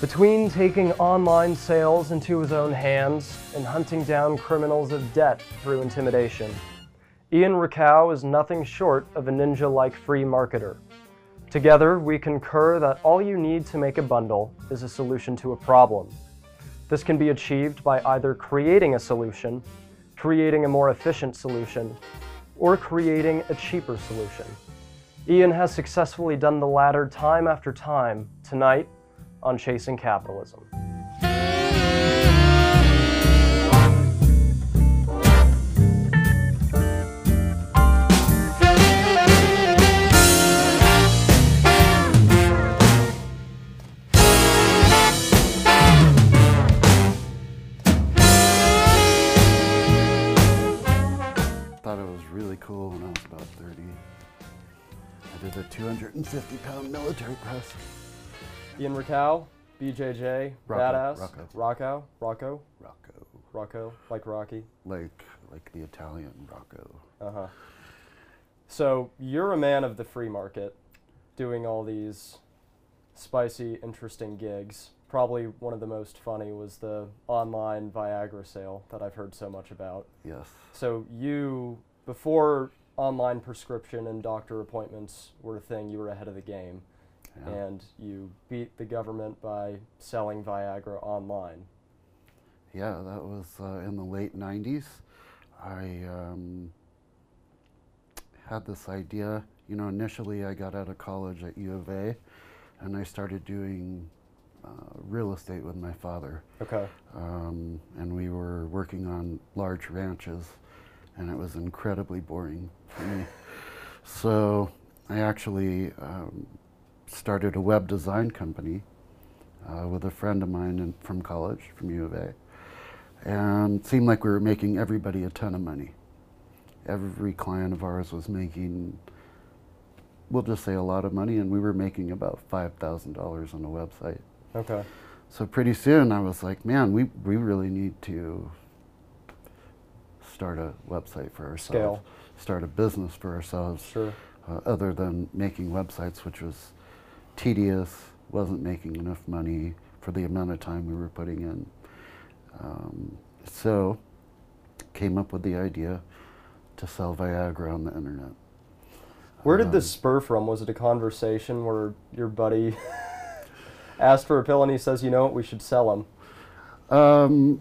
Between taking online sales into his own hands and hunting down criminals of debt through intimidation, Ian Rakow is nothing short of a ninja like free marketer. Together, we concur that all you need to make a bundle is a solution to a problem. This can be achieved by either creating a solution, creating a more efficient solution, or creating a cheaper solution. Ian has successfully done the latter time after time tonight on Chasing Capitalism. Thought it was really cool when I was about 30. I did a 250 pound military press. Ian Rakow, BJJ, Rocco, Badass, Rocco. Rocco, Rocco, Rocco. Rocco, like Rocky. Like, like the Italian Rocco. Uh huh. So you're a man of the free market, doing all these spicy, interesting gigs. Probably one of the most funny was the online Viagra sale that I've heard so much about. Yes. So you, before online prescription and doctor appointments were a thing, you were ahead of the game, Yeah. and you beat the government by selling Viagra online. Yeah, that was uh, in the late 90s. I um, had this idea. You know, initially I got out of college at U of A and I started doing uh, real estate with my father. Okay. Um, and we were working on large ranches and it was incredibly boring for me. So I actually um, started a web design company uh, with a friend of mine in, from college, from U of A. And it seemed like we were making everybody a ton of money. Every client of ours was making, we'll just say a lot of money, and we were making about $5,000 on a website. Okay. So pretty soon I was like, man, we, we really need to start a website for ourselves. Scale. Start a business for ourselves Sure. uh, other than making websites, which was tedious, wasn't making enough money for the amount of time we were putting in. Um, so came up with the idea to sell Viagra on the internet. Where did Um, this spur from? Was it a conversation where your buddy asked for a pill and he says, you know what, we should sell them? Um,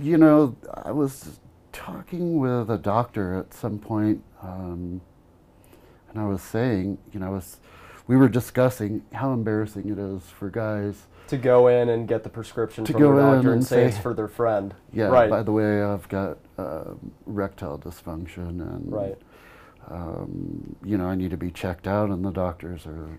you know, I was talking with a doctor at some point, um, and I was saying, you know, I was, we were discussing how embarrassing it is for guys. To go in and get the prescription To from go the in doctor and say it's for their friend. Yeah, Right. by the way, I've got uh, erectile dysfunction, and Right. um, you know, I need to be checked out, and the doctors are.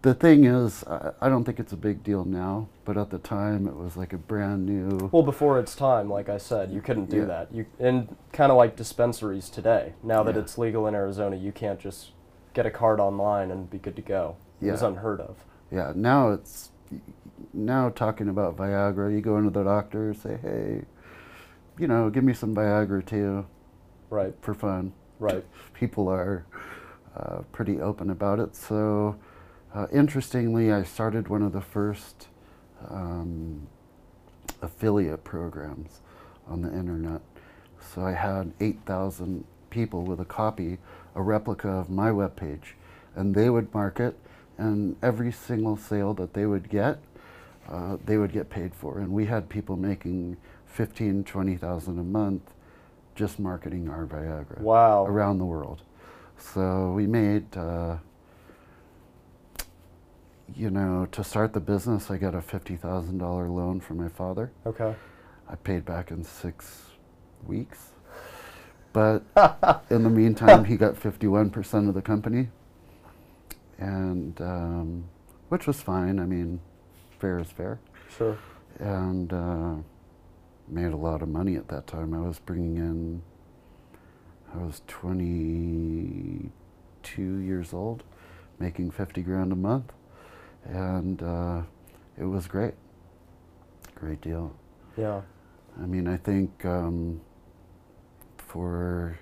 The thing is, I, I don't think it's a big deal now, but at the time it was like a brand new. Well, before its time, like I said, you couldn't do Yeah. that. You and kind of like dispensaries today. Now that Yeah. it's legal in Arizona, you can't just get a card online and be good to go. It was unheard of. Yeah, now it's now talking about Viagra. You go into the doctor, say, "Hey, you know, give me some Viagra too Right. for fun." Right. People are uh, pretty open about it. So, uh, interestingly, I started one of the first um, affiliate programs on the internet. So I had 8,000 people with a copy, a replica of my webpage, and they would market, and every single sale that they would get, uh, they would get paid for. And we had people making 15, 20,000 a month just marketing our Viagra Wow. around the world. So we made, uh, you know, to start the business, I got a $50,000 loan from my father. Okay. I paid back in six weeks. But in the meantime, he got 51% of the company, and um, which was fine. I mean, fair is fair. Sure. And uh, made a lot of money at that time. I was bringing in, I was 22 years old, making 50 grand a month, and uh, it was great. Great deal. Yeah. I mean, I think um, for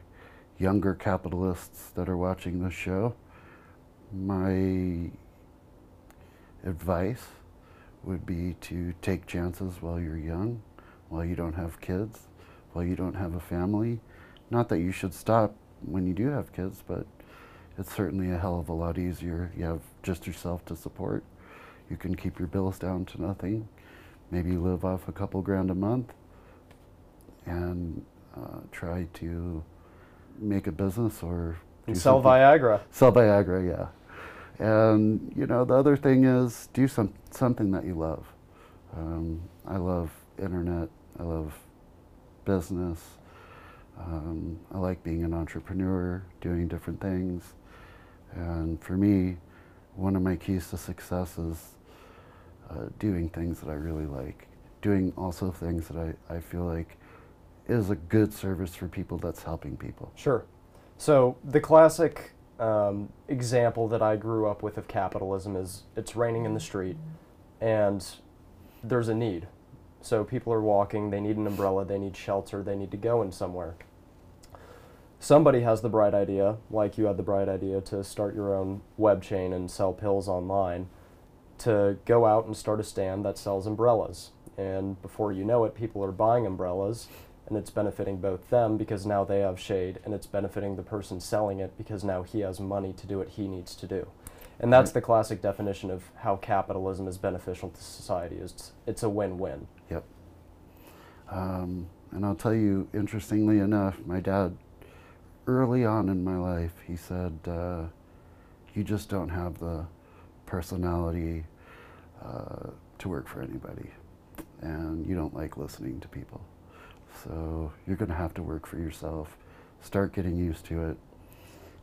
younger capitalists that are watching this show, my advice would be to take chances while you're young, while you don't have kids, while you don't have a family. Not that you should stop when you do have kids, but it's certainly a hell of a lot easier. You have just yourself to support. You can keep your bills down to nothing. Maybe live off a couple grand a month and uh, try to make a business or sell something- Viagra. Sell Viagra, yeah. And you know, the other thing is do some something that you love. Um, I love internet. I love business. Um, I like being an entrepreneur, doing different things. And for me, one of my keys to success is uh, doing things that I really like. Doing also things that I, I feel like is a good service for people that's helping people. Sure. So the classic um, example that I grew up with of capitalism is it's raining in the street, and there's a need. So people are walking, they need an umbrella, they need shelter, they need to go in somewhere. Somebody has the bright idea, like you had the bright idea to start your own web chain and sell pills online, to go out and start a stand that sells umbrellas. And before you know it, people are buying umbrellas, and it's benefiting both them because now they have shade, and it's benefiting the person selling it because now he has money to do what he needs to do. And that's Right. the classic definition of how capitalism is beneficial to society. Is it's a win-win. Yep. Um, and I'll tell you, interestingly enough, my dad, early on in my life, he said, uh, "You just don't have the personality uh, to work for anybody, and you don't like listening to people. So you're going to have to work for yourself. Start getting used to it."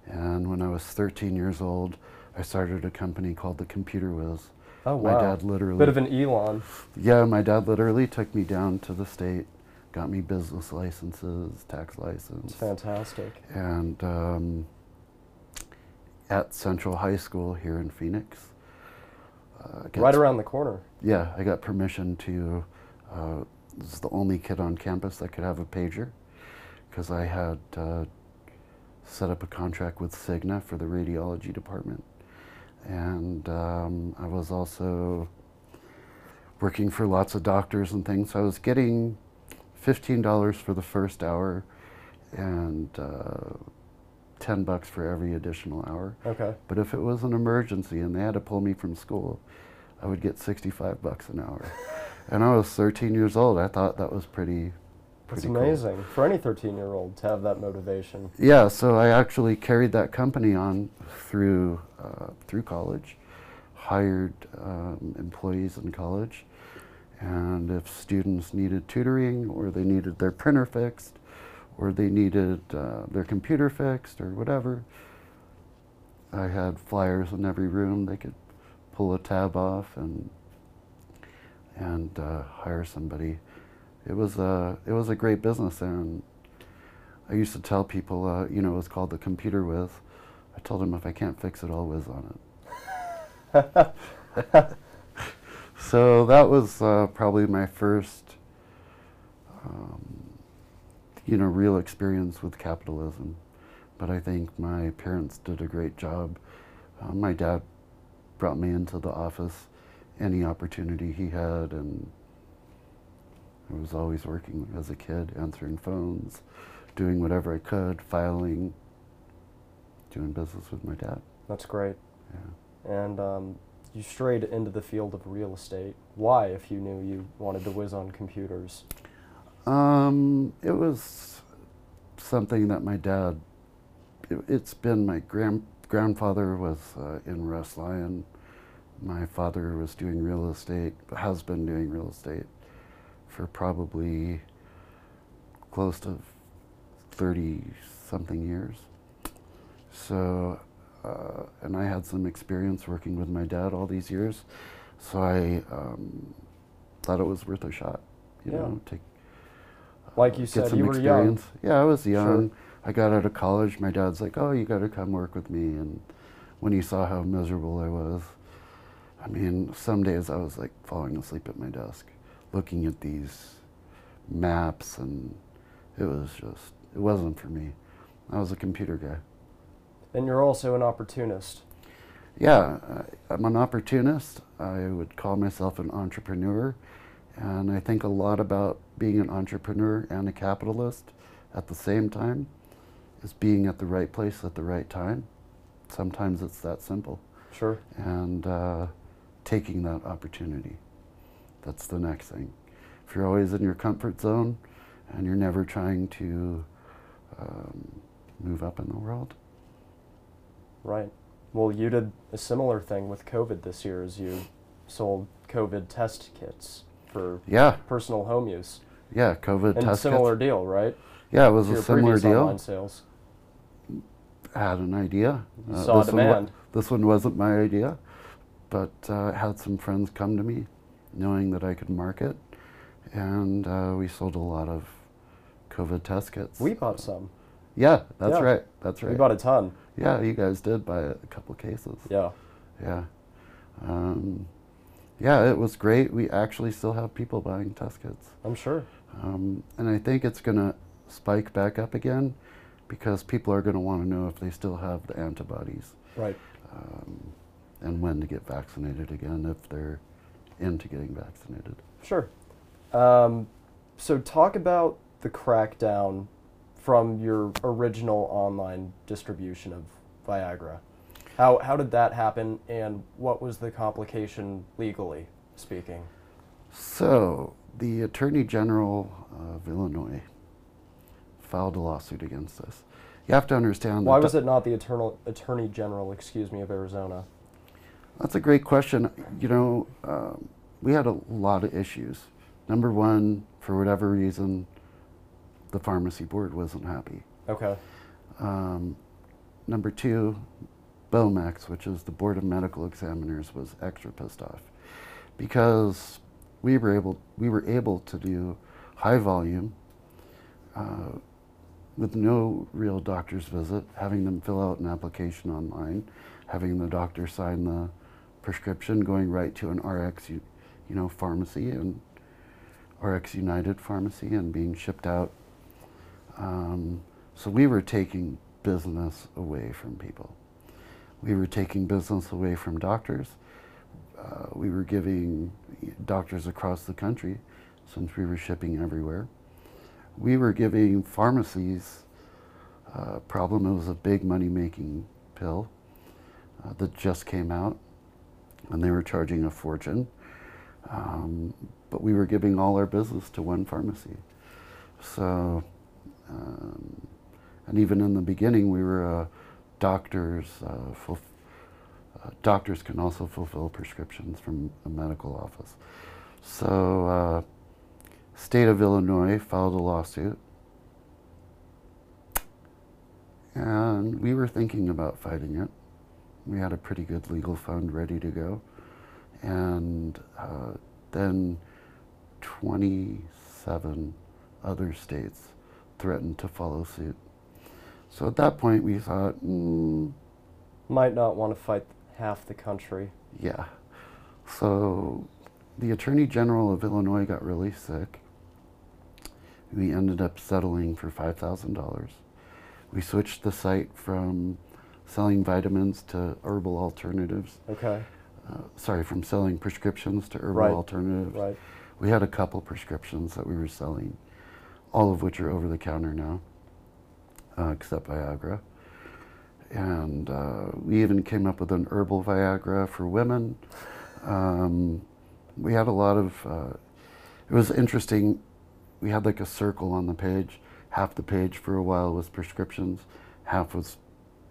And when I was 13 years old, I started a company called the Computer Whiz. Oh wow! My dad literally Bit of an Elon. yeah, my dad literally took me down to the state, got me business licenses, tax It's license, fantastic. and um, at Central High School here in Phoenix. Uh, Right around the corner. Yeah, I got permission to. Uh, was the only kid on campus that could have a pager, because I had uh, set up a contract with Cigna for the radiology department, and um, I was also working for lots of doctors and things. So I was getting fifteen dollars for the first hour, and uh, ten bucks for every additional hour. Okay. But if it was an emergency and they had to pull me from school, I would get 65 bucks an hour. and I was 13 years old. I thought that was pretty, That's pretty cool. amazing for any 13-year-old to have that motivation. Yeah, so I actually carried that company on through uh, through college, hired um, employees in college, and if students needed tutoring or they needed their printer fixed, or they needed uh, their computer fixed or whatever, I had flyers in every room. They could pull a tab off and and uh, hire somebody. It was a it was a great business and. I used to tell people, uh, you know, it was called the computer whiz. I told them if I can't fix it, I'll whiz on it. so that was uh, probably my first, um, you know, real experience with capitalism. But I think my parents did a great job. Uh, my dad brought me into the office any opportunity he had, and I was always working as a kid, answering phones, doing whatever I could, filing, doing business with my dad. That's great. Yeah. And um, you strayed into the field of real estate. Why, if you knew you wanted to whiz on computers? Um, it was something that my dad. It, it's been my grand grandfather was uh, in Russ Lyon. My father was doing real estate. Has been doing real estate for probably close to thirty something years. So, uh, and I had some experience working with my dad all these years, so I um, thought it was worth a shot. You Yeah. know, to Like you get said, some you were young. Yeah, I was young. Sure. I got out of college. My dad's like, "Oh, you got to come work with me." And when he saw how miserable I was, I mean, some days I was like falling asleep at my desk, looking at these maps, and it was just it wasn't for me. I was a computer guy. And you're also an opportunist. Yeah, I'm an opportunist. I would call myself an entrepreneur. And I think a lot about being an entrepreneur and a capitalist at the same time is being at the right place at the right time. Sometimes it's that simple. Sure. And uh, taking that opportunity. That's the next thing. If you're always in your comfort zone and you're never trying to um, move up in the world, Right. Well, you did a similar thing with COVID this year as you sold COVID test kits for yeah, personal home use. yeah, COVID test kits. And test similar kits. deal, right? Yeah, it was a similar deal. online sales. had an idea. You Uh, saw this one demand. this one wasn't my idea, but uh, had some friends come to me, knowing that I could market, and uh, we sold a lot of COVID test kits. We bought some. yeah, that's Yeah. right. That's right. We bought a ton. yeah, you guys did buy a couple cases. Yeah. Yeah. Um, yeah, it was great. We actually still have people buying test kits. I'm sure. Um, and I think it's going to spike back up again because people are going to want to know if they still have the antibodies Right. um, and when to get vaccinated again if they're into getting vaccinated. Sure. Um, so talk about the crackdown from your original online distribution of Viagra. How how did that happen, and what was the complication legally speaking? So, the Attorney General of Illinois filed a lawsuit against us. You have to understand. Why was it not the eternal Attorney General, excuse me, of Arizona? That's a great question. You know, um, we had a lot of issues. Number one, for whatever reason, the pharmacy board wasn't happy. Okay. Um, number two, BOMEX, which is the Board of Medical Examiners, was extra pissed off because we were able we were able to do high volume uh, with no real doctor's visit, having them fill out an application online, having the doctor sign the prescription, going right to an RX, you, you know, pharmacy and RX United pharmacy and being shipped out. Um, so we were taking business away from people. We were taking business away from doctors. Uh, we were giving doctors across the country, since we were shipping everywhere. We were giving pharmacies uh, problem. It was a big money-making pill uh, that just came out, and they were charging a fortune. Um, but we were giving all our business to one pharmacy. So, um, and even in the beginning, we were uh, doctors. Uh, uh, doctors can also fulfill prescriptions from a medical office. So, uh, state of Illinois filed a lawsuit, and we were thinking about fighting it. We had a pretty good legal fund ready to go, and uh, then 27 other states threatened to follow suit. So at that point, we thought, mm, Might not want to fight half the country. yeah. So the Attorney General of Illinois got really sick. We ended up settling for $5,000. We switched the site from selling vitamins to herbal alternatives. Okay. Uh, sorry, from selling prescriptions to herbal Right. alternatives. Right. We had a couple prescriptions that we were selling, all of which are over the counter now, uh, except Viagra. And uh, we even came up with an herbal Viagra for women. Um, we had a lot of, uh, it was interesting. We had like a circle on the page. Half the page for a while was prescriptions, half was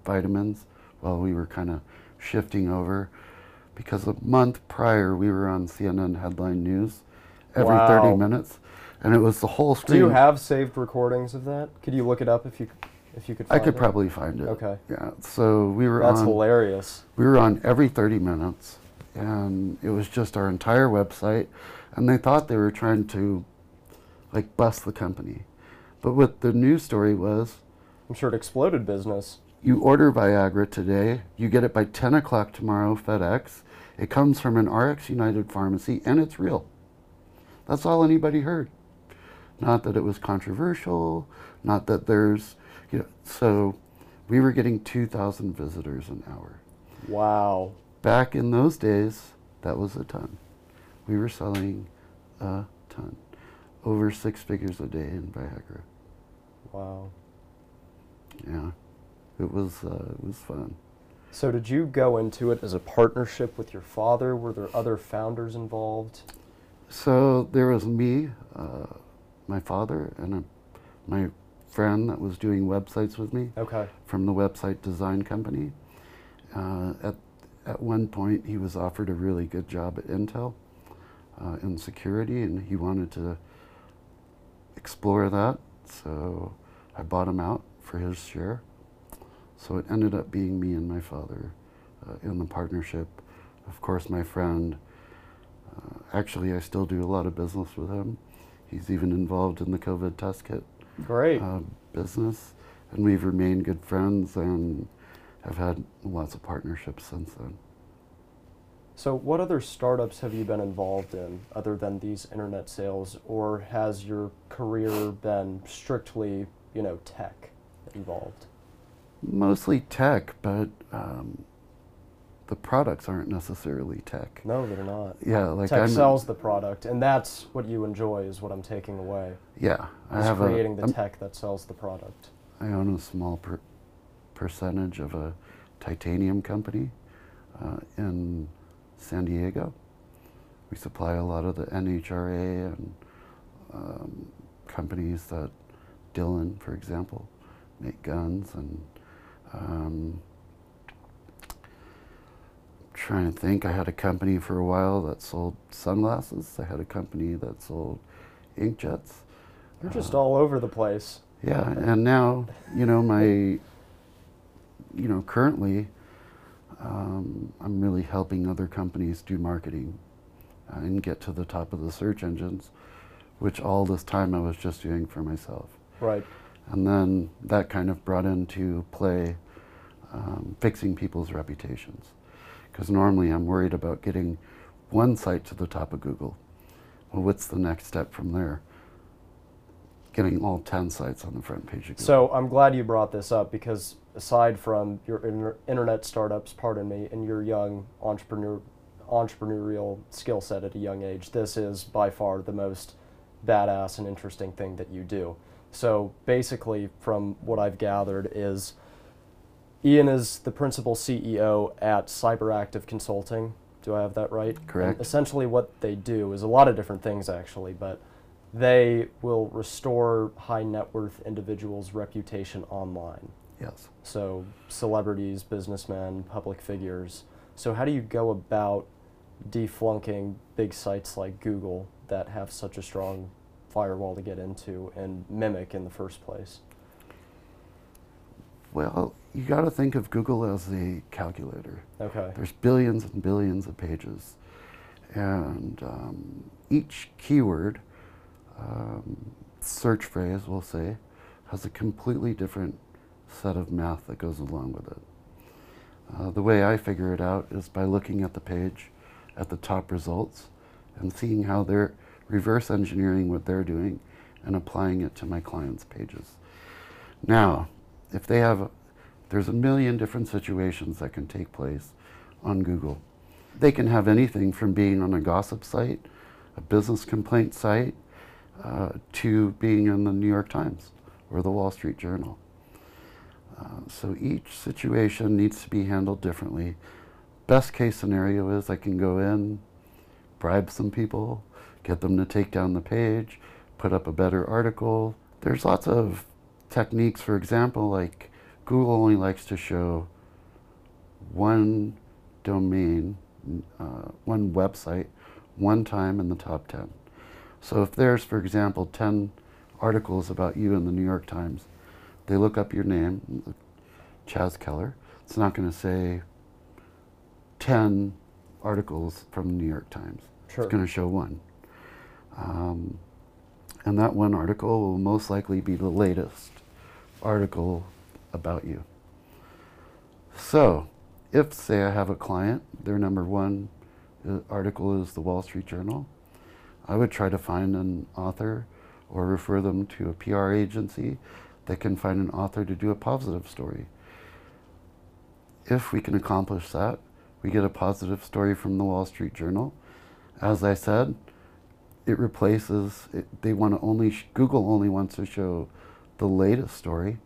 vitamins, while we were kind of shifting over. Because a month prior, we were on CNN headline news every Wow. 30 minutes, and it was the whole screen. Do you have saved recordings of that? Could you look it up if you if you could? I could it? probably find it. Okay. Yeah. So we were That's on. hilarious. We were on every 30 minutes, and it was just our entire website, and they thought they were trying to, like, bust the company, but what the news story was, I'm sure it exploded business. You order Viagra today, you get it by 10 o'clock tomorrow, FedEx. It comes from an RX United pharmacy, and it's real. That's all anybody heard. Not that it was controversial, not that there's, you know, so we were getting 2,000 visitors an hour. Wow. Back in those days, that was a ton. We were selling a ton, over six figures a day in Viagra. Wow. Yeah, it was uh, it was fun. So did you go into it as a partnership with your father? Were there other founders involved? So there was me, uh, my father, and a, my friend that was doing websites with me Okay. from the website design company. Uh, at at one point, he was offered a really good job at Intel uh, in security, and he wanted to explore that. So I bought him out for his share. So it ended up being me and my father uh, in the partnership. Of course, my friend. Uh, actually, I still do a lot of business with him. He's even involved in the COVID test kit Great. uh, business, and we've remained good friends and have had lots of partnerships since then. So, what other startups have you been involved in other than these internet sales, or has your career been strictly, you know, tech involved? Mostly tech, but um, the products aren't necessarily tech. No, they're not. Yeah, like tech I'm sells the product, and that's what you enjoy. Is what I'm taking away. yeah, I have creating a the I'm- tech that sells the product. I own a small per- percentage of a titanium company uh, in San Diego. We supply a lot of the NHRA and um, companies that Dillon, for example, make guns and um, trying to think. I had a company for a while that sold sunglasses. I had a company that sold inkjets. You're just Uh, all over the place. yeah, and now, you know, my, you know, currently, um, I'm really helping other companies do marketing and get to the top of the search engines, which all this time I was just doing for myself. Right. And then that kind of brought into play um, fixing people's reputations. Because normally I'm worried about getting one site to the top of Google. Well, what's the next step from there? Getting all 10 sites on the front page of Google. So I'm glad you brought this up because aside from your inter- internet startups, pardon me, and your young entrepreneur entrepreneurial skill set at a young age, this is by far the most badass and interesting thing that you do. So basically, from what I've gathered, is Ian is the principal CEO at Cyberactive Consulting. Do I have that right? And Correct. essentially, what they do is a lot of different things, actually, but they will restore high net worth individuals' reputation online. yes. So, celebrities, businessmen, public figures. So, how do you go about deflunking big sites like Google that have such a strong firewall to get into and mimic in the first place? Well, you got to think of Google as a calculator. Okay. There's billions and billions of pages. And um, each keyword, um, search phrase, we'll say, has a completely different set of math that goes along with it. Uh, the way I figure it out is by looking at the page at the top results and seeing how they're reverse engineering what they're doing and applying it to my clients' pages. Now, if they have, there's a million different situations that can take place on Google. They can have anything from being on a gossip site, a business complaint site, uh, to being in the New York Times or the Wall Street Journal. Uh, so each situation needs to be handled differently. Best case scenario is I can go in, bribe some people, get them to take down the page, put up a better article. There's lots of techniques, for example, like Google only likes to show one domain, uh, one website, one time in the top 10. So if there's, for example, 10 articles about you in the New York Times, they look up your name, Chaz Keller. It's not going to say 10 articles from the New York Times. Sure. It's going to show one. Um, and that one article will most likely be the latest article about you. So, if, say, I have a client, their number one uh, article is the Wall Street Journal, I would try to find an author or refer them to a PR agency that can find an author to do a positive story. if we can accomplish that, we get a positive story from the Wall Street Journal. As I said, it replaces, it, they want to only, Google only wants to show the latest story.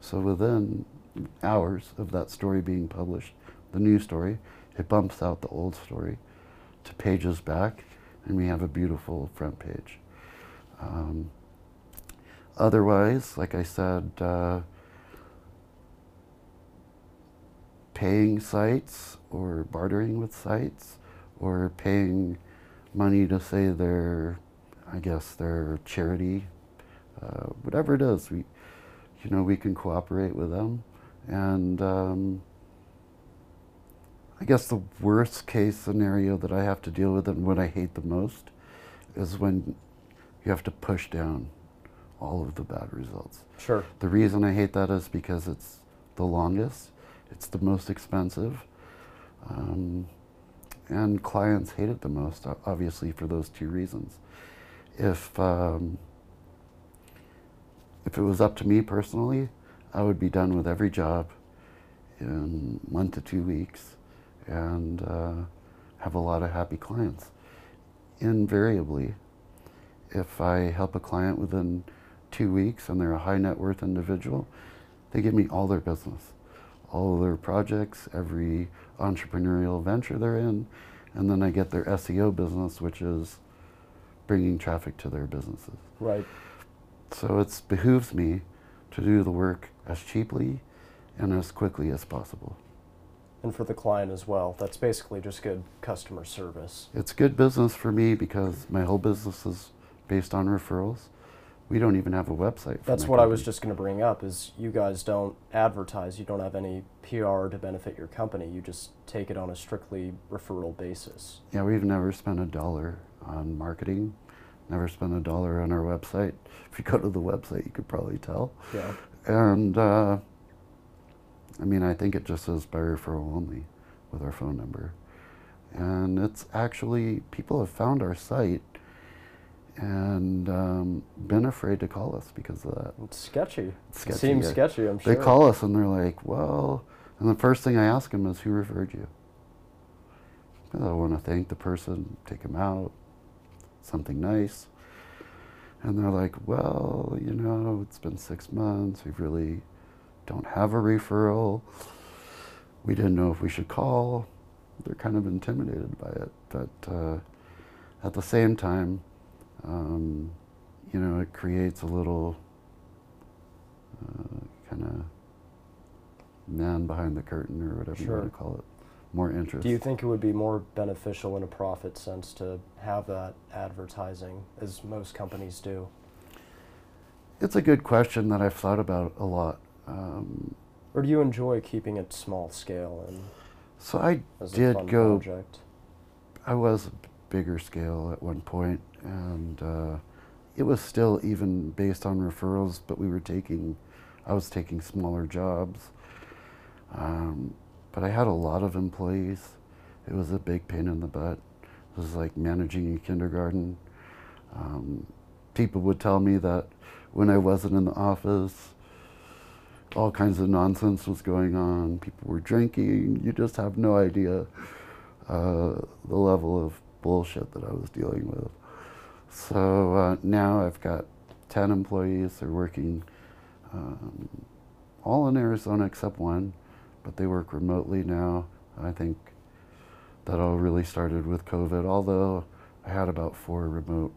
So within hours of that story being published, the new story, it bumps out the old story to pages back, and we have a beautiful front page. Um, otherwise, like I said, uh, paying sites or bartering with sites or paying money to say their, I guess, their charity, uh, whatever it is, we, you know, we can cooperate with them. And um, I guess the worst case scenario that I have to deal with and what I hate the most is when you have to push down all of the bad results. Sure. The reason I hate that is because it's the longest, it's the most expensive, um, and clients hate it the most, obviously, for those two reasons. If, um, if it was up to me personally, I would be done with every job in one to two weeks and uh, have a lot of happy clients. Invariably, if I help a client within two weeks and they're a high net worth individual, they give me all their business, all their projects, every entrepreneurial venture they're in, and then I get their SEO business, which is bringing traffic to their businesses. Right. So it behooves me to do the work as cheaply and as quickly as possible. And for the client as well. That's basically just good customer service. It's good business for me because my whole business is based on referrals. We don't even have a website. That's what I was just going to bring up is you guys don't advertise, you don't have any PR to benefit your company. You just take it on a strictly referral basis. Yeah, we've never spent a dollar on marketing. Never spent a dollar on our website. If you go to the website, you could probably tell. Yeah. And uh, I mean, I think it just says by referral only with our phone number. And it's actually, people have found our site and um, been afraid to call us because of that. It's sketchy. It's sketchy, it seems sketchy, I'm sure. They call us and they're like, well, and the first thing I ask them is, who referred you? I want to thank the person, take them out, something nice. And they're like, well, you know, it's been six months. We really don't have a referral. We didn't know if we should call. They're kind of intimidated by it. But uh, at the same time, um, you know, it creates a little uh, kind of man behind the curtain or whatever you want to call it. More interest. Do you think it would be more beneficial in a profit sense to have that advertising, as most companies do? It's a good question that I've thought about a lot. Um, Or do you enjoy keeping it small scale and so I did go. project? I was bigger scale at one point, and uh, it was still even based on referrals. But we were taking, I was taking smaller jobs. Um, but I had a lot of employees. It was a big pain in the butt. It was like managing a kindergarten. Um, people would tell me that when I wasn't in the office, all kinds of nonsense was going on. People were drinking. You just have no idea uh, the level of bullshit that I was dealing with. So uh, now I've got 10 employees. They're working um, all in Arizona except one, but they work remotely now. I think that all really started with COVID, although I had about four remote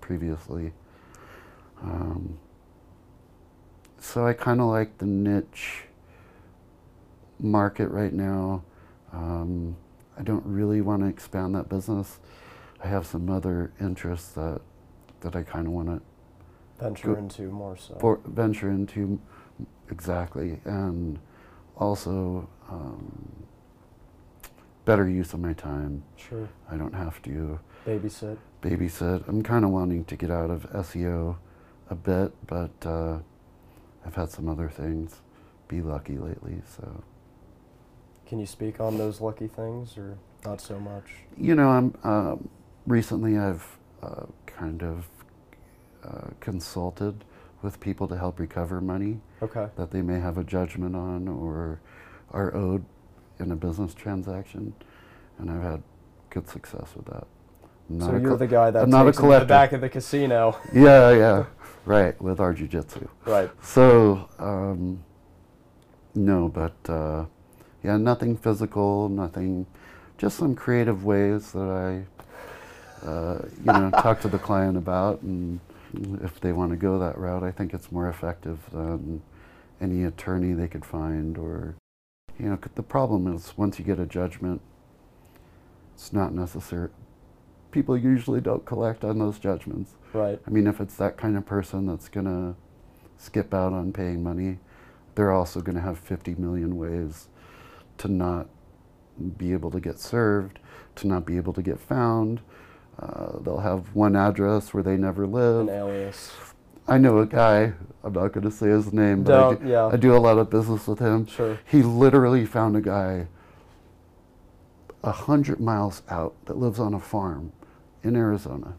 previously. Um, so I kind of like the niche market right now. Um, I don't really want to expand that business. I have some other interests that that I kind of want to Venture Go- into more so. for, venture into exactly, and also um, better use of my time. sure. I don't have to Babysit. babysit. I'm kind of wanting to get out of SEO a bit, but uh, I've had some other things be lucky lately. So Can you speak on those lucky things or not so much? you know, I'm um, recently I've uh, kind of uh, consulted with people to help recover money Okay. that they may have a judgment on or are owed in a business transaction, and I've had good success with that. I'm so you're the guy that not takes collector. the back of the casino. Yeah, yeah, right. With our jujitsu. Right. So um, no, but uh, yeah, nothing physical, nothing. Just some creative ways that I, uh, you know, talk to the client about, and if they want to go that route, I think it's more effective than any attorney they could find or you know the problem is once you get a judgment it's not necessary people usually don't collect on those judgments. Right. I mean if it's that kind of person that's going to skip out on paying money they're also going to have 50 million ways to not be able to get served to not be able to get found uh, they'll have one address where they never live an alias I know a guy. I'm not going to say his name, but I, do, yeah. I do a lot of business with him. Sure. He literally found a guy a hundred miles out that lives on a farm in Arizona,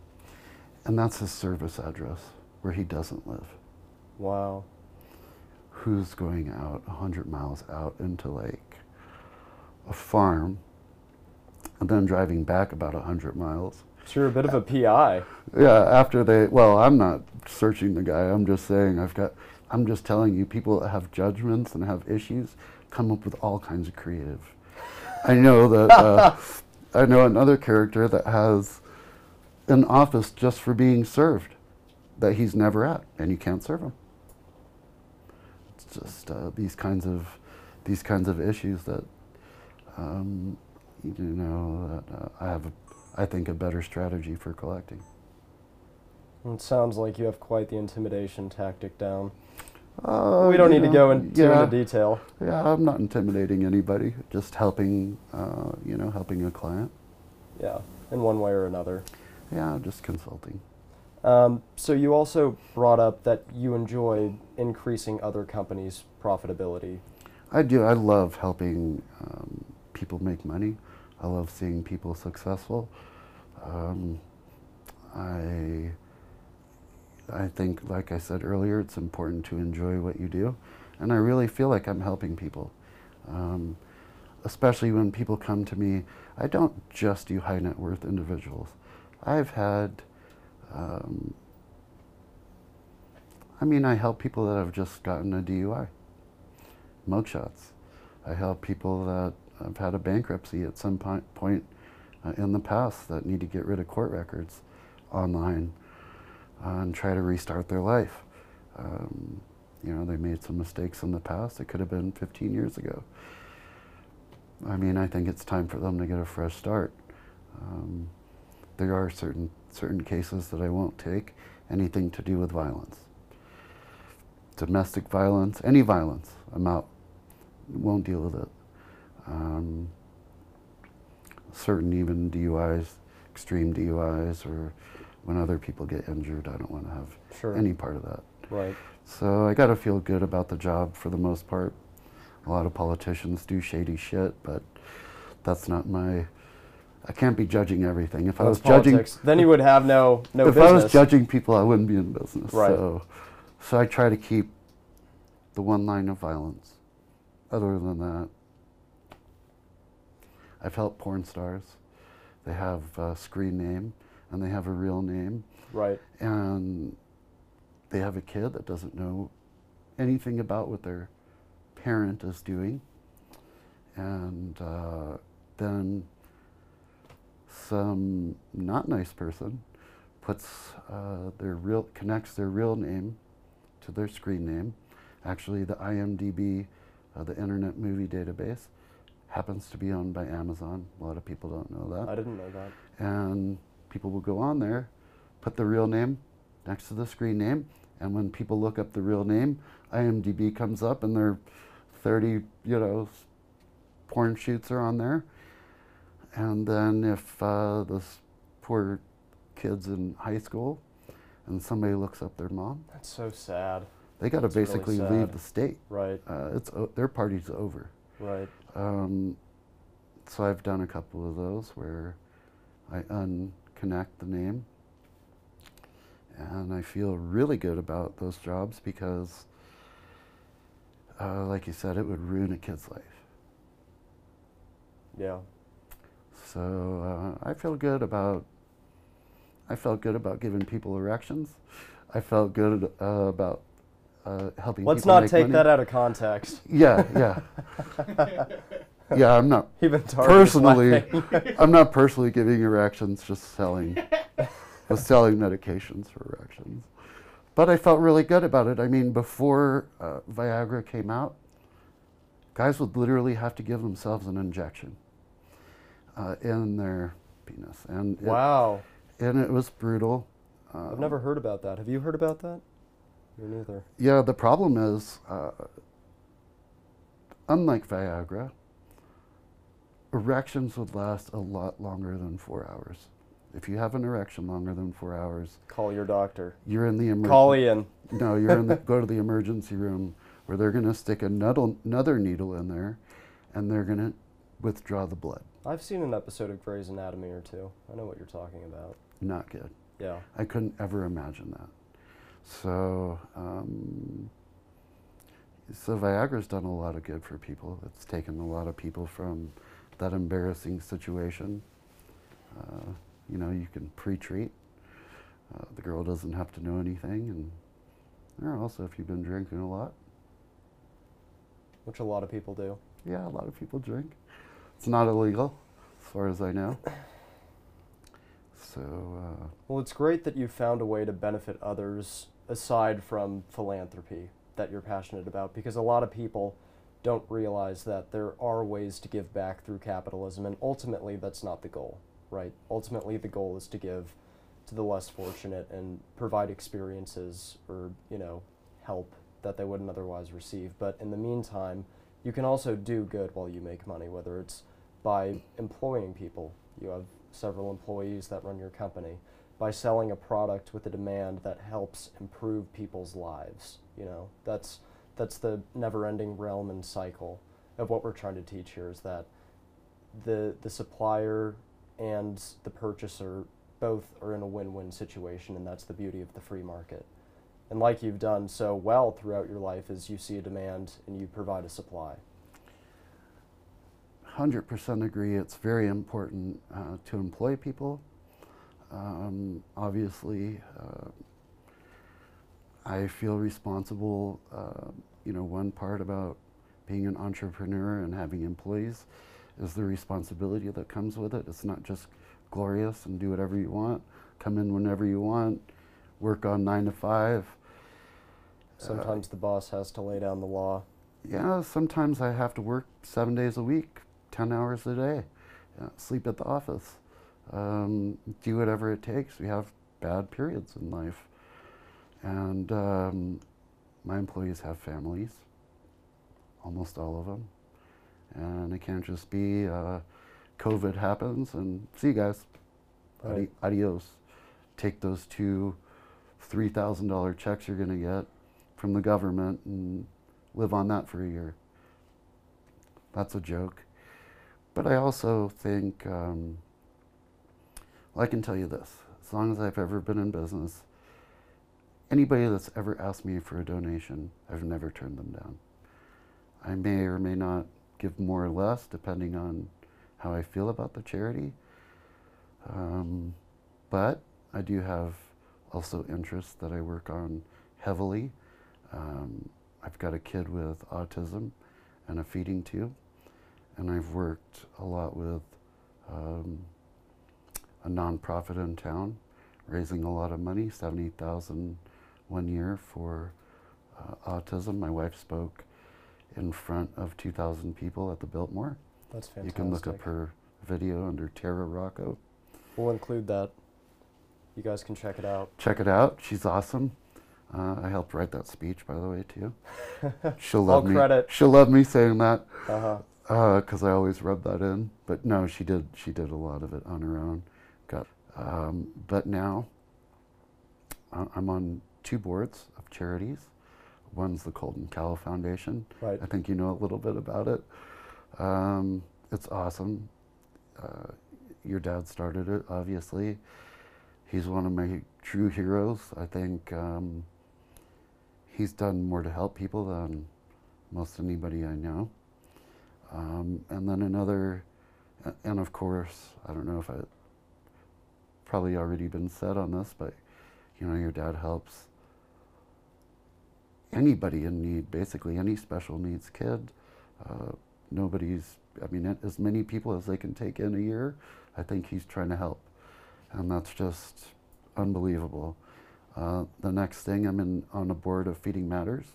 and that's his service address where he doesn't live. Wow. Who's going out a hundred miles out into like a farm, and then driving back about a hundred miles? So you're a bit of a PI. Yeah, after they, well, I'm not searching the guy. I'm just saying I've got, I'm just telling you, people that have judgments and have issues come up with all kinds of creative. I know that, uh, I know another character that has an office just for being served that he's never at, and you can't serve him. It's just uh, these kinds of, these kinds of issues that, um, you know, that uh, I have a I think, a better strategy for collecting. It sounds like you have quite the intimidation tactic down. Uh, we don't need know, to go into, yeah, detail. Yeah, I'm not intimidating anybody. Just helping, uh, you know, helping a client. Yeah, in one way or another. Yeah, just consulting. Um, so you also brought up that you enjoy increasing other companies' profitability. I do. I love helping um, people make money. I love seeing people successful. Um, I, I think, like I said earlier, it's important to enjoy what you do. And I really feel like I'm helping people. Um, especially when people come to me, I don't just do high net worth individuals. I've had, um, I mean, I help people that have just gotten a DUI, mugshots. I help people that have had a bankruptcy at some point uh, in the past that need to get rid of court records online uh, and try to restart their life. Um, you know, they made some mistakes in the past. It could have been 15 years ago. I mean, I think it's time for them to get a fresh start. Um, there are certain certain cases that I won't take anything to do with violence. Domestic violence, any violence, I'm out. Won't deal with it. Um, certain even DUIs, extreme DUIs, or when other people get injured, I don't want to have sure. any part of that. Right. So I got to feel good about the job for the most part. A lot of politicians do shady shit, but that's not my. I can't be judging everything. If that's I was politics. judging, then you would have no no. If business. I was judging people, I wouldn't be in business. Right. So, so I try to keep the one line of violence. Other than that, I've helped porn stars. They have a screen name and they have a real name. Right. And they have a kid that doesn't know anything about what their parent is doing. And uh, then some not nice person puts uh, their real, connects their real name to their screen name. Actually, the IMDb, uh, the Internet Movie Database, happens to be owned by Amazon. A lot of people don't know that. I didn't know that. And people will go on there, put the real name next to the screen name, and when people look up the real name, IMDb comes up and their 30, you know, porn shoots are on there. And then if uh, this poor kid's in high school and somebody looks up their mom, that's so sad. They got to basically really leave the state. Right. Uh, it's their party's over. Right. Um, so I've done a couple of those where I unconnect the name. And I feel really good about those jobs because, uh, like you said, it would ruin a kid's life. Yeah. So uh, I feel good about. I felt good about giving people erections. I felt good uh, about uh, helping. Let's not take money. that out of context. Yeah, yeah, yeah. I'm not Even personally. I'm not personally giving erections. Just selling, just selling medications for erections. But I felt really good about it. I mean, before uh, Viagra came out, guys would literally have to give themselves an injection uh, in their penis, and it, wow. and it was brutal. I've never heard about that. Have you heard about that? Me neither. Yeah, the problem is, uh, unlike Viagra, erections would last a lot longer than four hours. If you have an erection longer than four hours, Call your doctor. you're in the emergency. Call. Ian. No, you're in the go to the emergency room where they're going to stick another another needle in there, and they're going to withdraw the blood. I've seen an episode of Grey's Anatomy or two. I know what you're talking about. Not good. Yeah. I couldn't ever imagine that. So, um, so Viagra's done a lot of good for people. It's taken a lot of people from that embarrassing situation. Uh, you know, you can pre-treat. Uh, the girl doesn't have to know anything, and you know, also if you've been drinking a lot, Which a lot of people do. yeah, a lot of people drink. It's not illegal, as far as I know. So, uh, Well, it's great that you found a way to benefit others aside from philanthropy that you're passionate about because a lot of people don't realize that there are ways to give back through capitalism and ultimately that's not the goal, right? Ultimately the goal is to give to the less fortunate and provide experiences or, you know, help that they wouldn't otherwise receive. But in the meantime, you can also do good while you make money, whether it's by employing people. You have several employees that run your company. By selling a product with a demand that helps improve people's lives. You know, that's that's the never-ending realm and cycle of what we're trying to teach here is that the the supplier and the purchaser both are in a win-win situation and that's the beauty of the free market. And like you've done so well throughout your life is you see a demand and you provide a supply. 100% agree. It's very important uh, to employ people. Um, obviously, uh, I feel responsible. Uh, you know, one part about being an entrepreneur and having employees is the responsibility that comes with it. It's not just glorious and do whatever you want, come in whenever you want, work on nine to five. Sometimes the boss has to lay down the law. Yeah, sometimes I have to work seven days a week, 10 hours a day, uh, sleep at the office, um, do whatever it takes. We have bad periods in life. And um, my employees have families, almost all of them. And it can't just be uh, COVID happens and see you guys, Adi- adios. Take those two $3,000 checks you're going to get from the government and live on that for a year. That's a joke. But I also think, um, I can tell you this as long as I've ever been in business, anybody that's ever asked me for a donation, I've never turned them down. I may or may not give more or less depending on how I feel about the charity. Um, but I do have also interests that I work on heavily. Um, I've got a kid with autism and a feeding tube, and I've worked a lot with um, a nonprofit in town, raising a lot of money, seventy thousand one year for uh, autism. My wife spoke in front of two thousand people at the Biltmore. That's fantastic. You can look up her video under Tara Rakow. We'll include that. You guys can check it out. Check it out. She's awesome. Uh, I helped write that speech, by the way, too. She'll All love me. credit. She'll love me saying that Uh-huh. because I always rub that in. But no, she did. She did a lot of it on her own. Um, but now I'm on two boards of charities. One's the Colten Cowell Foundation. Right. I think you know a little bit about it. Um, it's awesome. Uh, your dad started it, obviously. He's one of my true heroes. I think um, he's done more to help people than most anybody I know. Um, and then another And of course, I don't know if I probably already been said on this, but you know, your dad helps anybody in need, basically any special needs kid. Uh, nobody's, I mean, as many people as they can take in a year, I think he's trying to help. And that's just unbelievable. Uh, the next thing, I'm in on a board of Feeding Matters.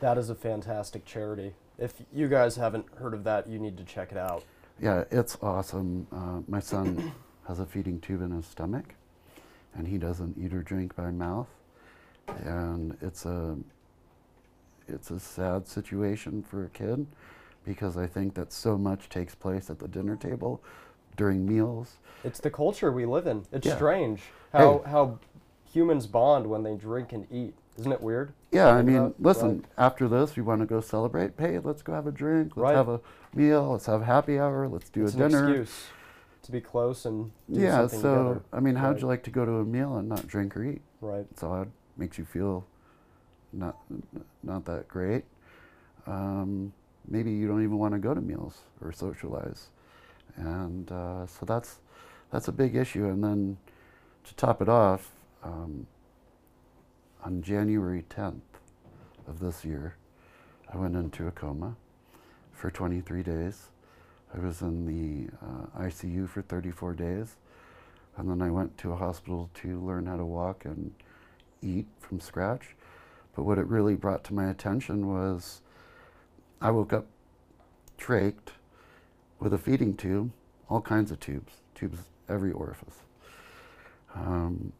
That is a fantastic charity. If you guys haven't heard of that, you need to check it out. Yeah, it's awesome. Uh, my son has a feeding tube in his stomach, and he doesn't eat or drink by mouth, and it's a it's a sad situation for a kid because I think that so much takes place at the dinner table during meals. It's the culture we live in. It's Yeah. strange how how humans bond when they drink and eat. Isn't it weird? Yeah, I mean, about- listen, right. after this, we want to go celebrate. Hey, let's go have a drink. Let's Right. have a meal. Let's have a happy hour. Let's do it's a an dinner. excuse to be close and do yeah, something so together. I mean, how'd Right. you like to go to a meal and not drink or eat? Right. It's odd. Makes you feel not not that great. Um, maybe you don't even want to go to meals or socialize, and uh, so that's that's a big issue. And then to top it off, um, on January 10th of this year, I went into a coma for 23 days. I was in the uh, ICU for 34 days, and then I went to a hospital to learn how to walk and eat from scratch. But what it really brought to my attention was I woke up trached with a feeding tube, all kinds of tubes, tubes every orifice. Um,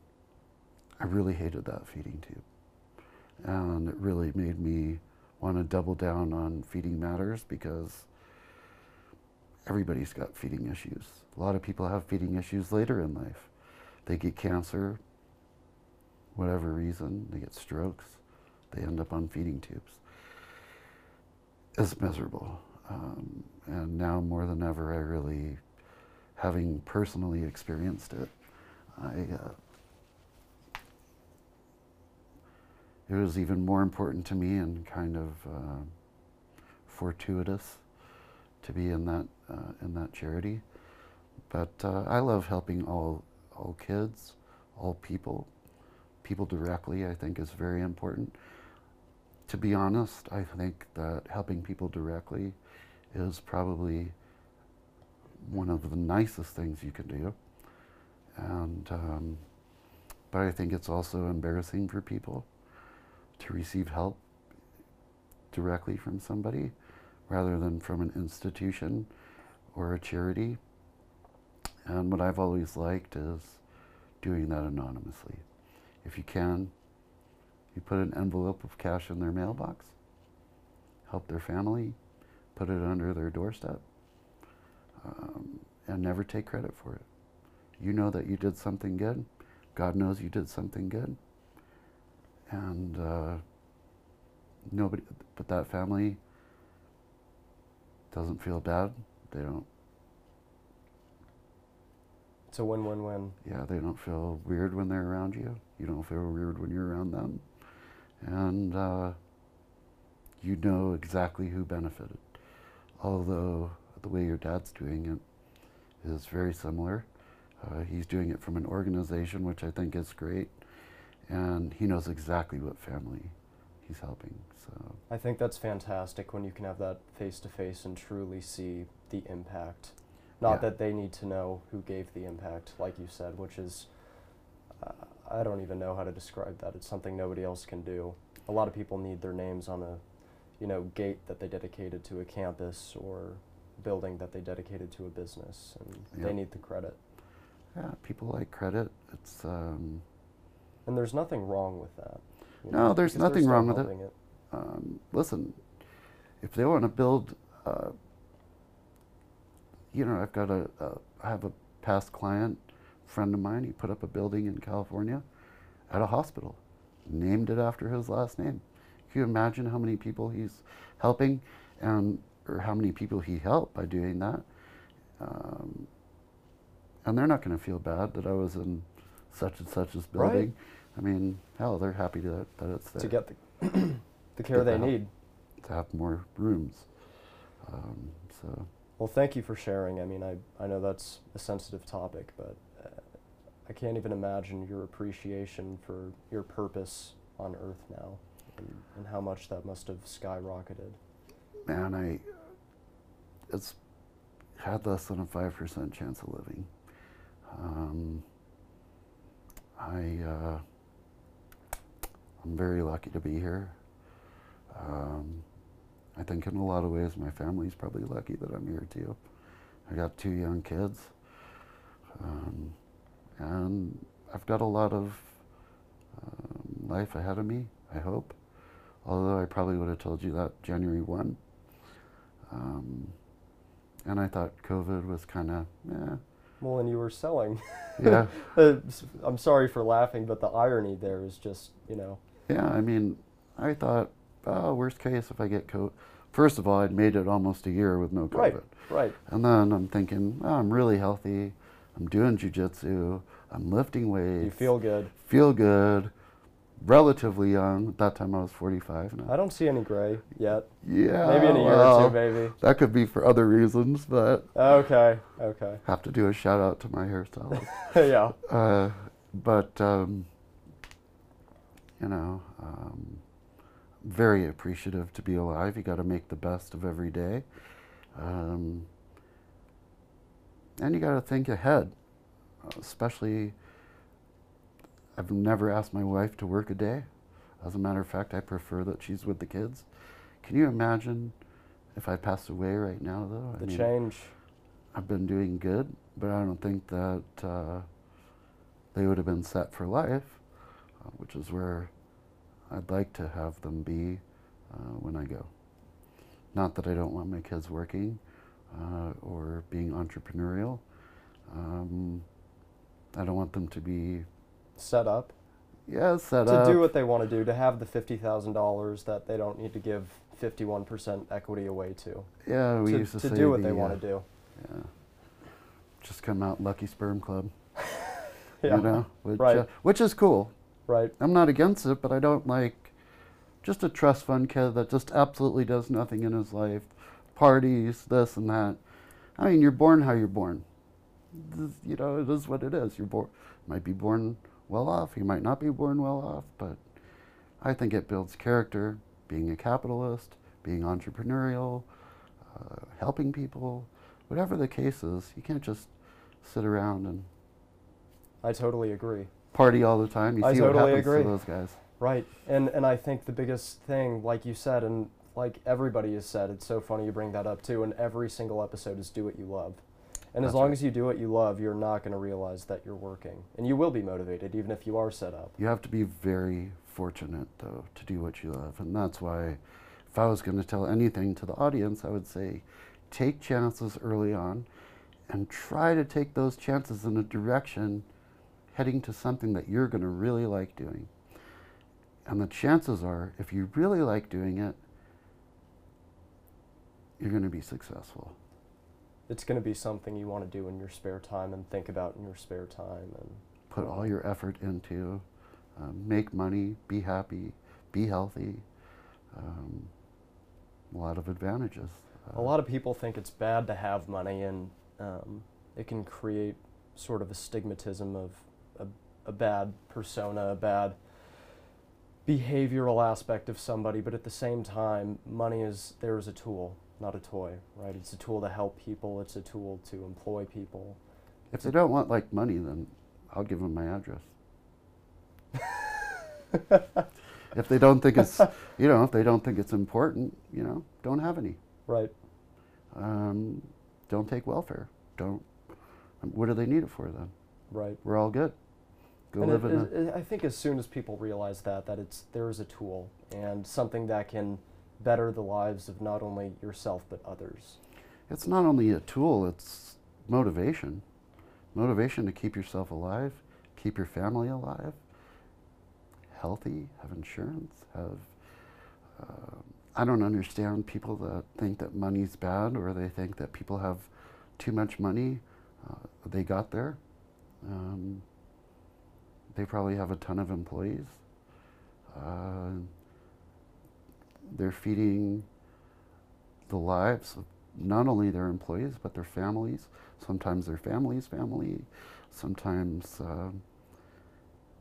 I really hated that feeding tube. And it really made me want to double down on feeding matters because everybody's got feeding issues. A lot of people have feeding issues later in life. They get cancer, whatever reason, they get strokes, they end up on feeding tubes. It's miserable. Um, and now more than ever, I really, having personally experienced it, I, uh, it was even more important to me and kind of uh, fortuitous to be in that uh, in that charity. But uh, I love helping all all kids, all people, people directly. I think is very important. To be honest, I think that helping people directly is probably one of the nicest things you can do. And um, but I think it's also embarrassing for people to receive help directly from somebody rather than from an institution or a charity. And what I've always liked is doing that anonymously. If you can, you put an envelope of cash in their mailbox, help their family, put it under their doorstep, um, and never take credit for it. You know that you did something good. God knows you did something good. And uh, nobody, but that family doesn't feel bad. They don't, It's a win-win-win. yeah, they don't feel weird when they're around you. You don't feel weird when you're around them. And uh, you know exactly who benefited. Although the way your dad's doing it is very similar. Uh, he's doing it from an organization, which I think is great. And he knows exactly what family he's helping. So, I think that's fantastic when you can have that face to face and truly see the impact. Not Yeah. that they need to know who gave the impact, like you said, which is, uh, I don't even know how to describe that. It's something nobody else can do. A lot of people need their names on a, you know, gate that they dedicated to a campus or building that they dedicated to a business, and Yeah. they need the credit. yeah, people like credit. It's, um, And there's nothing wrong with that. No, there's nothing wrong with it. helping um, listen, if they want to build, uh, you know, I've got a, a, I have a past client, friend of mine. He put up a building in California, at a hospital, named it after his last name. Can you imagine how many people he's helping, and or how many people he helped by doing that? Um, and they're not going to feel bad that I was in such and such Right. building. I mean, hell, they're happy that, that it's there to get the, the care they help. need. to have more rooms. Um, so Well, thank you for sharing. I mean, I, I know that's a sensitive topic, but uh, I can't even imagine your appreciation for your purpose on Earth now and, and how much that must have skyrocketed. Man, I it's had less than a five percent chance of living. Um, I uh, I'm very lucky to be here. Um, I think in a lot of ways my family's probably lucky that I'm here too. I got two young kids, um, and I've got a lot of um, life ahead of me. I hope, although I probably would have told you that January one. Um, and I thought COVID was kind of, yeah. Well, and you were selling. Yeah. Uh, I'm sorry for laughing, but the irony there is just, you know, Yeah, I mean, I thought, oh, worst case if I get COVID. First of all, I'd made it almost a year with no COVID. right, right. And then I'm thinking, oh, I'm really healthy. I'm doing jujitsu. I'm lifting weights. You feel good. feel good. Relatively young. At that time, I was 45 now. I don't see any gray yet. yeah. Maybe in a year or two, maybe. That could be for other reasons, but Okay, okay. have to do a shout out to my hairstylist. yeah, Uh, but um, you know, um, very appreciative to be alive. You got to make the best of every day, um, and you got to think ahead. Especially, I've never asked my wife to work a day. As a matter of fact, I prefer that she's with the kids. Can you imagine if I passed away right now, though? I the mean, change. I've been doing good, but I don't think that uh, they would have been set for life, which is where I'd like to have them be uh, when I go. Not that I don't want my kids working uh, or being entrepreneurial. Um, I don't want them to be, Set up yeah, set to up. do what they want to do, to have the $50,000 that they don't need to give 51% equity away to. yeah, we to used to, to do what the, they want uh, to do. Yeah. Just come out Lucky Sperm Club, Yeah, you know, which, Right. uh, which is cool. Right. I'm not against it, but I don't like just a trust fund kid that just absolutely does nothing in his life, parties, this and that. I mean, you're born how you're born. This, you know, it is what it is. You're born, might be born well off, you might not be born well off, but I think it builds character. Being a capitalist, being entrepreneurial, uh, helping people, whatever the case is, you can't just sit around and I totally agree. Party all the time. You I see totally what happens agree. to those guys. Right. And and I think the biggest thing, like you said, and like everybody has said, it's so funny you bring that up too. And every single episode is do what you love. And as long right. as you do what you love, you're not going to realize that you're working, and you will be motivated, even if you are set up. You have to be very fortunate, though, to do what you love. And that's why, if I was going to tell anything to the audience, I would say take chances early on and try to take those chances in a direction heading to something that you're going to really like doing. And the chances are, if you really like doing it, you're going to be successful. It's going to be something you want to do in your spare time and think about in your spare time. And Put all your effort into, um, make money, be happy, be healthy. Um, a lot of advantages. a lot of people think it's bad to have money, and um, it can create sort of a stigmatism of a, bad persona, a bad behavioral aspect of somebody. But at the same time, money is there is a tool, not a toy, right? It's a tool to help people. It's a tool to employ people. If they don't want like money, then I'll give them my address. if they don't think it's, you know, if they don't think it's important, you know, don't have any. Right. Um, don't take welfare. Don't. What do they need it for then? Right. We're all good. Go and live it, in a. it- it- I think as soon as people realize that, that it's there is a tool and something that can better the lives of not only yourself but others. It's not only a tool, it's motivation. Motivation to keep yourself alive, keep your family alive, healthy, have insurance, have. Uh, I don't understand people that think that money's bad or they think that people have too much money. Uh, they got there. Um, they probably have a ton of employees. Uh, they're feeding the lives of not only their employees but their families. Sometimes their family's family. Sometimes, uh,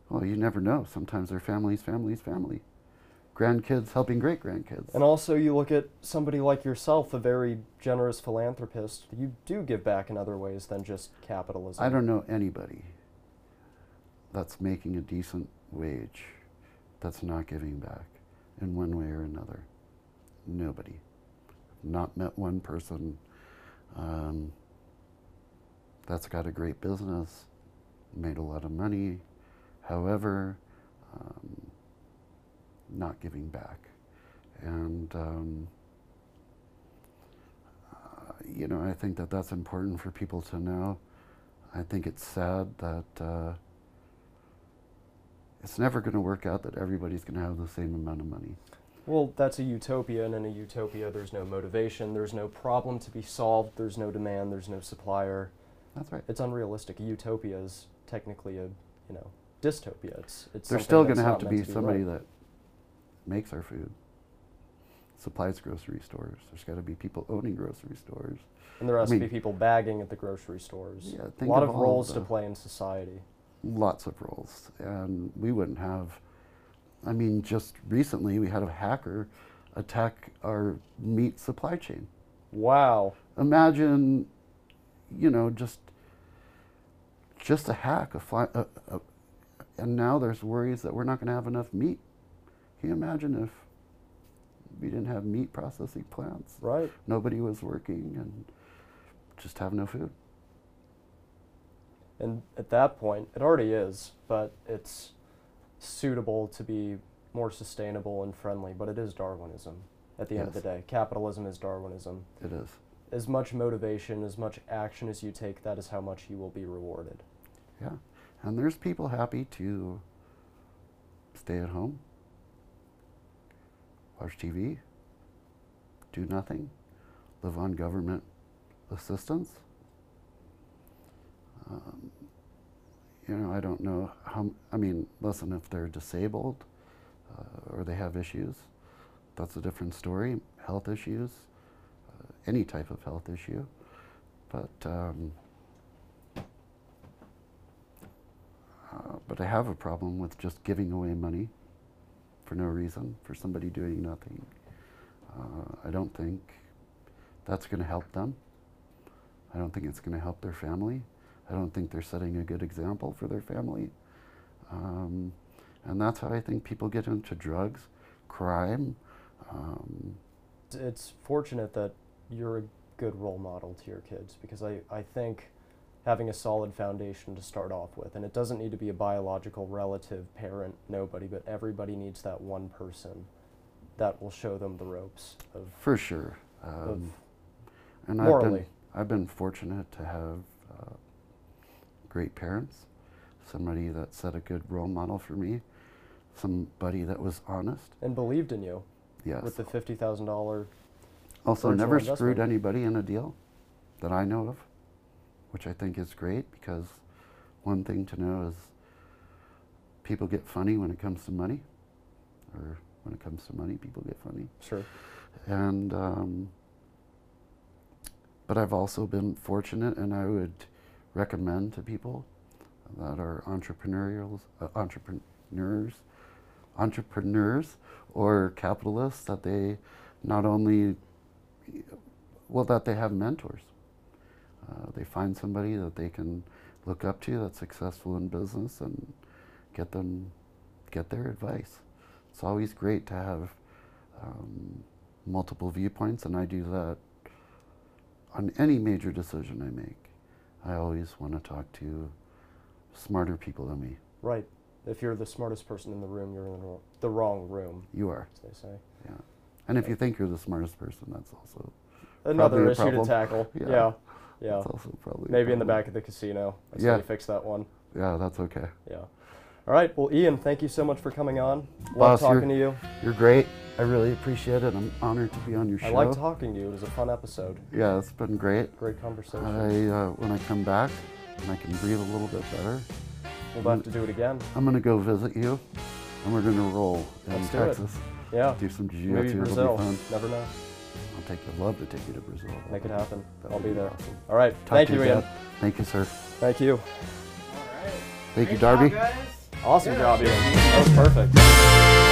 well, you never know. Sometimes their family's family's family. Grandkids helping great grandkids. And also, you look at somebody like yourself, a very generous philanthropist. You do give back in other ways than just capitalism. I don't know anybody that's making a decent wage that's not giving back in one way or another. Nobody. Not met one person um, that's got a great business, made a lot of money, however, um, not giving back. And, um, uh, you know, I think that that's important for people to know. I think it's sad that uh, it's never going to work out that everybody's going to have the same amount of money. Well, that's a utopia, and in a utopia, there's no motivation, there's no problem to be solved, there's no demand, there's no supplier. That's right. It's unrealistic. A utopia is technically a, you know, dystopia. It's it's. There's still going to have to be somebody right. that makes our food, supplies grocery stores. There's got to be people owning grocery stores. And there has I to mean- be people bagging at the grocery stores. Yeah, a lot of of roles to play in society. Lots of roles. And we wouldn't have i mean just recently we had a hacker attack our meat supply chain. Wow. imagine you know just just a hack a, fly, a, a and now there's worries that we're not going to have enough meat. Can you imagine if we didn't have meat processing plants? Right. nobody was working and just have no food And at that point, it already is, but it's suitable to be more sustainable and friendly. But it is Darwinism at the end of the day. Capitalism is Darwinism. it is As much motivation, as much action as you take, that is how much you will be rewarded. Yeah. And there's people happy to stay at home, watch TV, do nothing, live on government assistance. Um, you know, I don't know how, I mean, listen, if they're disabled uh, or they have issues, that's a different story. Health issues, uh, any type of health issue. But, um, Uh, but I have a problem with just giving away money for no reason, for somebody doing nothing. Uh, I don't think that's going to help them. I don't think it's going to help their family. I don't think they're setting a good example for their family. Um, and that's how I think people get into drugs, crime. Um, It's- fortunate that you're a good role model to your kids because I, I think having a solid foundation to start off with, and it doesn't need to be a biological relative, parent, nobody, but everybody needs that one person that will show them the ropes of, for sure. of Um, and I've been. I've been fortunate to have great parents, somebody that set a good role model for me, somebody that was honest. and believed in you Yes. with the fifty thousand dollar. also, never investment. screwed anybody in a deal that I know of, which I think is great because one thing to know is people get funny when it comes to money, or when it comes to money, people get funny. Sure. and um, but I've also been fortunate, and I would recommend to people that are entrepreneurial uh, entrepreneurs, entrepreneurs or capitalists that they not only well that they have mentors. Uh, they find somebody that they can look up to that's successful in business and get them get their advice. It's always great to have um, multiple viewpoints, and I do that on any major decision I make. I always want to talk to smarter people than me. Right. If you're the smartest person in the room, you're in the, wrong, the wrong room, You are, as they say. yeah. And if you think you're the smartest person, that's also Another issue to tackle. Yeah. Yeah. Yeah. that's also probably Maybe in the back of the casino. That's Yeah. how you fix that one. Yeah, that's okay. Yeah. All right. Well, Ian, thank you so much for coming on. Love Boss, talking to you. You're great. I really appreciate it. I'm honored to be on your show. I like talking to you. It was a fun episode. Yeah, it's been great. Great conversation. I uh, when I come back and I can breathe a little bit better, we'll have to do it again. I'm gonna go visit you, and we're gonna roll in Let's do it. Texas. Yeah. Do some Maybe jiu-jitsu. It'll Brazil. be fun. Never know. I'll take. I'd love to take you to Brazil. Make it happen. That I'll be be there. awesome. All right. Talk Thank to you, your Ian. dad. Thank you, sir. Thank you. All right. Thank you, Great job, Darby. guys. Awesome Yeah, job, Ian. that That was perfect.